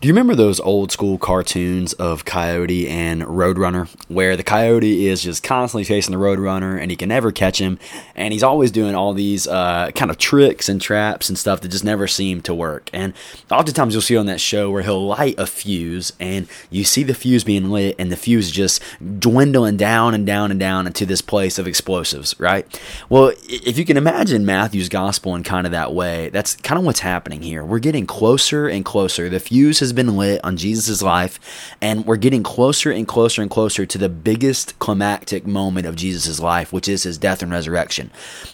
Do you remember those old school cartoons of Coyote and Roadrunner, where the Coyote is just constantly chasing the Roadrunner and he can never catch him, and he's always doing all these uh, kind of tricks and traps and stuff that just never seem to work. And oftentimes you'll see on that show where he'll light a fuse, and you see the fuse being lit, and the fuse just dwindling down and down and down into this place of explosives, right? Well, if you can imagine Matthew's gospel in kind of that way, that's kind of what's happening here. We're getting closer and closer. The fuse has has been lit on Jesus' life, and we're getting closer and closer and closer to the biggest climactic moment of Jesus' life, which is his death and resurrection.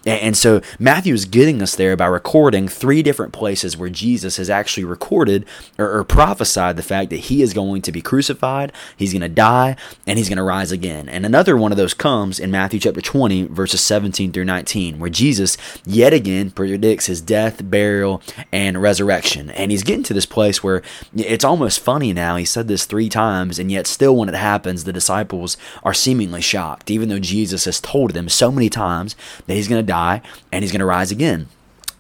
And so Matthew is getting us there by recording three different places where Jesus has actually recorded or, or prophesied the fact that he is going to be crucified, he's going to die, and he's going to rise again. And another one of those comes in Matthew chapter 20, verses 17 through 19, where Jesus yet again predicts his death, burial, and resurrection. And he's getting to this place where it's almost funny now. He said this three times, and yet still when it happens, the disciples are seemingly shocked, even though Jesus has told them so many times that he's going to die and he's going to rise again.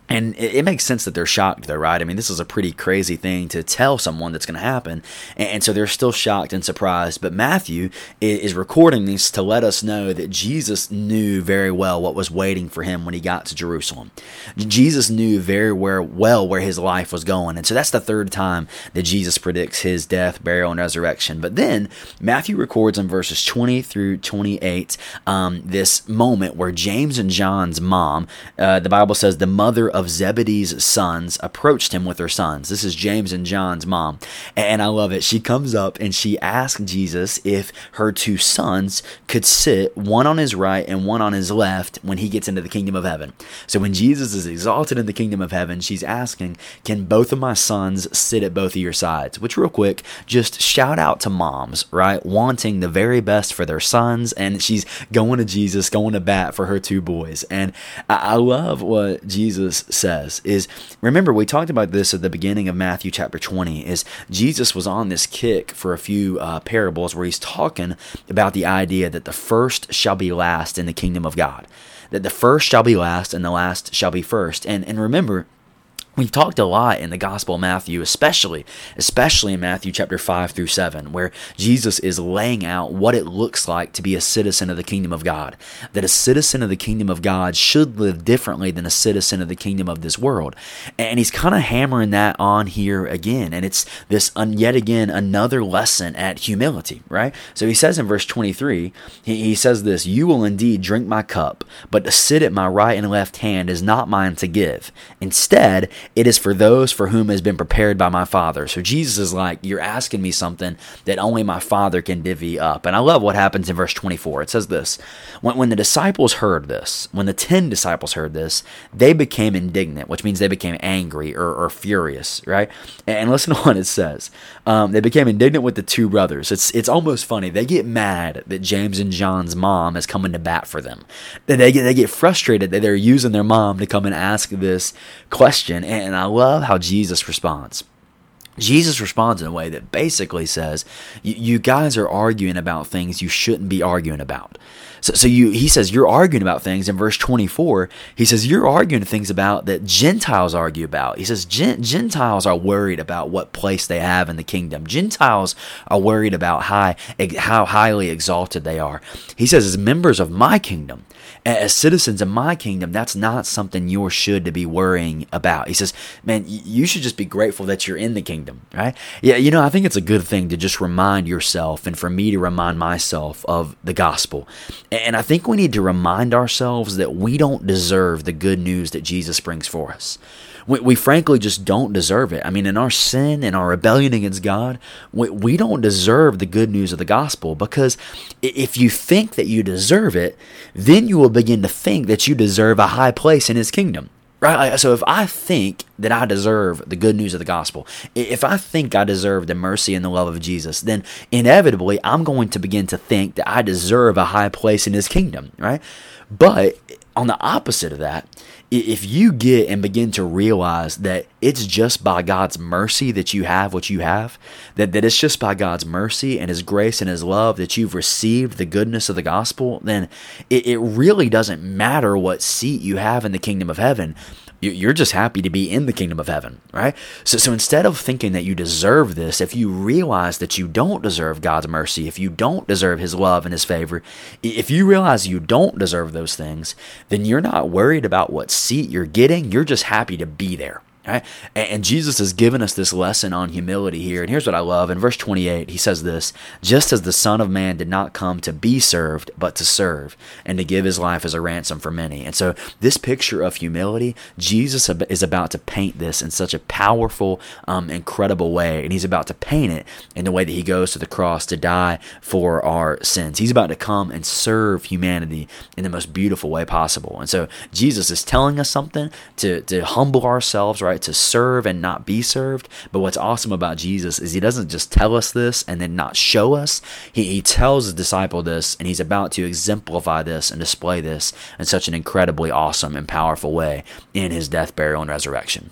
And it, makes sense that they're shocked, though, right? I mean, this is a pretty crazy thing to tell someone that's going to happen. And, so they're still shocked and surprised. But Matthew is, is, recording this to let us know that Jesus knew very well what was waiting for him when he got to Jerusalem. Jesus knew very well where his life was going. And so that's the third time that Jesus predicts his death, burial, and resurrection. But then Matthew records in verses 20 through 28 um, this moment where James and John's mom, uh, the Bible says, the mother of Zebedee's sons approached him with her sons. This is James and John's mom. And I love it. She comes up and she asks Jesus if her two sons could sit one on his right and one on his left when he gets into the kingdom of heaven. So when Jesus is exalted in the kingdom of heaven, she's asking, Can both of my sons sit at both of your sides? Which, real quick, just shout out to moms, right? Wanting the very best for their sons. And she's going to Jesus, going to bat for her two boys. And I love what Jesus says is remember we talked about this at the beginning of Matthew chapter 20 is Jesus was on this kick for a few uh, parables where he's talking about the idea that the first shall be last in the kingdom of God that the first shall be last and the last shall be first. And and remember We've talked a lot in the Gospel of Matthew, especially, especially in Matthew chapter 5 through 7, where Jesus is laying out what it looks like to be a citizen of the kingdom of God. That a citizen of the kingdom of God should live differently than a citizen of the kingdom of this world. And he's kind of hammering that on here again. And it's this, yet again, another lesson at humility, right? So he says in verse 23, he, he says this You will indeed drink my cup, but to sit at my right and left hand is not mine to give. Instead, it is for those for whom has been prepared by my Father. So Jesus is like, You're asking me something that only my Father can divvy up. And I love what happens in verse 24. It says this When, when the disciples heard this, when the 10 disciples heard this, they became indignant, which means they became angry or, or furious, right? And, and, listen to what it says. Um, they became indignant with the two brothers. It's, it's almost funny. They get mad that James and John's mom is coming to bat for them. They get, they get frustrated that they're using their mom to come and ask this question. And and I love how Jesus responds. Jesus responds in a way that basically says, You guys are arguing about things you shouldn't be arguing about. So, so you, he says, You're arguing about things. In verse 24, he says, You're arguing things about that Gentiles argue about. He says, Gentiles are worried about what place they have in the kingdom. Gentiles are worried about high, how highly exalted they are. He says, As members of my kingdom, as citizens of my kingdom, that's not something you should to be worrying about. He says, man, you should just be grateful that you're in the kingdom, right? Yeah, you know, I think it's a good thing to just remind yourself and for me to remind myself of the gospel. And I think we need to remind ourselves that we don't deserve the good news that Jesus brings for us. We, we frankly just don't deserve it. I mean, in our sin and our rebellion against God, we, we don't deserve the good news of the gospel because if you think that you deserve it, then you will begin to think that you deserve a high place in His kingdom. Right? So if I think that I deserve the good news of the gospel, if I think I deserve the mercy and the love of Jesus, then inevitably I'm going to begin to think that I deserve a high place in his kingdom, right? But on the opposite of that, if you get and begin to realize that it's just by God's mercy that you have what you have, that, that it's just by God's mercy and His grace and His love that you've received the goodness of the gospel, then it, it really doesn't matter what seat you have in the kingdom of heaven you're just happy to be in the kingdom of heaven, right? So, so instead of thinking that you deserve this, if you realize that you don't deserve God's mercy, if you don't deserve His love and His favor, if you realize you don't deserve those things, then you're not worried about what seat you're getting. You're just happy to be there. Right? And Jesus has given us this lesson on humility here. And here's what I love. In verse 28, he says this Just as the Son of Man did not come to be served, but to serve, and to give his life as a ransom for many. And so, this picture of humility, Jesus is about to paint this in such a powerful, um, incredible way. And he's about to paint it in the way that he goes to the cross to die for our sins. He's about to come and serve humanity in the most beautiful way possible. And so, Jesus is telling us something to, to humble ourselves, right? Right to serve and not be served. But what's awesome about Jesus is he doesn't just tell us this and then not show us. He, he tells his disciple this and he's about to exemplify this and display this in such an incredibly awesome and powerful way in his death, burial, and resurrection.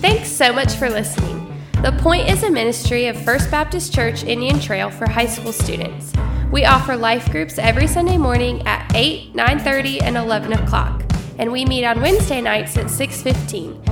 Thanks so much for listening. The Point is a ministry of First Baptist Church Indian Trail for high school students. We offer life groups every Sunday morning at 8, 9:30, and 11 o'clock, and we meet on Wednesday nights at 6:15.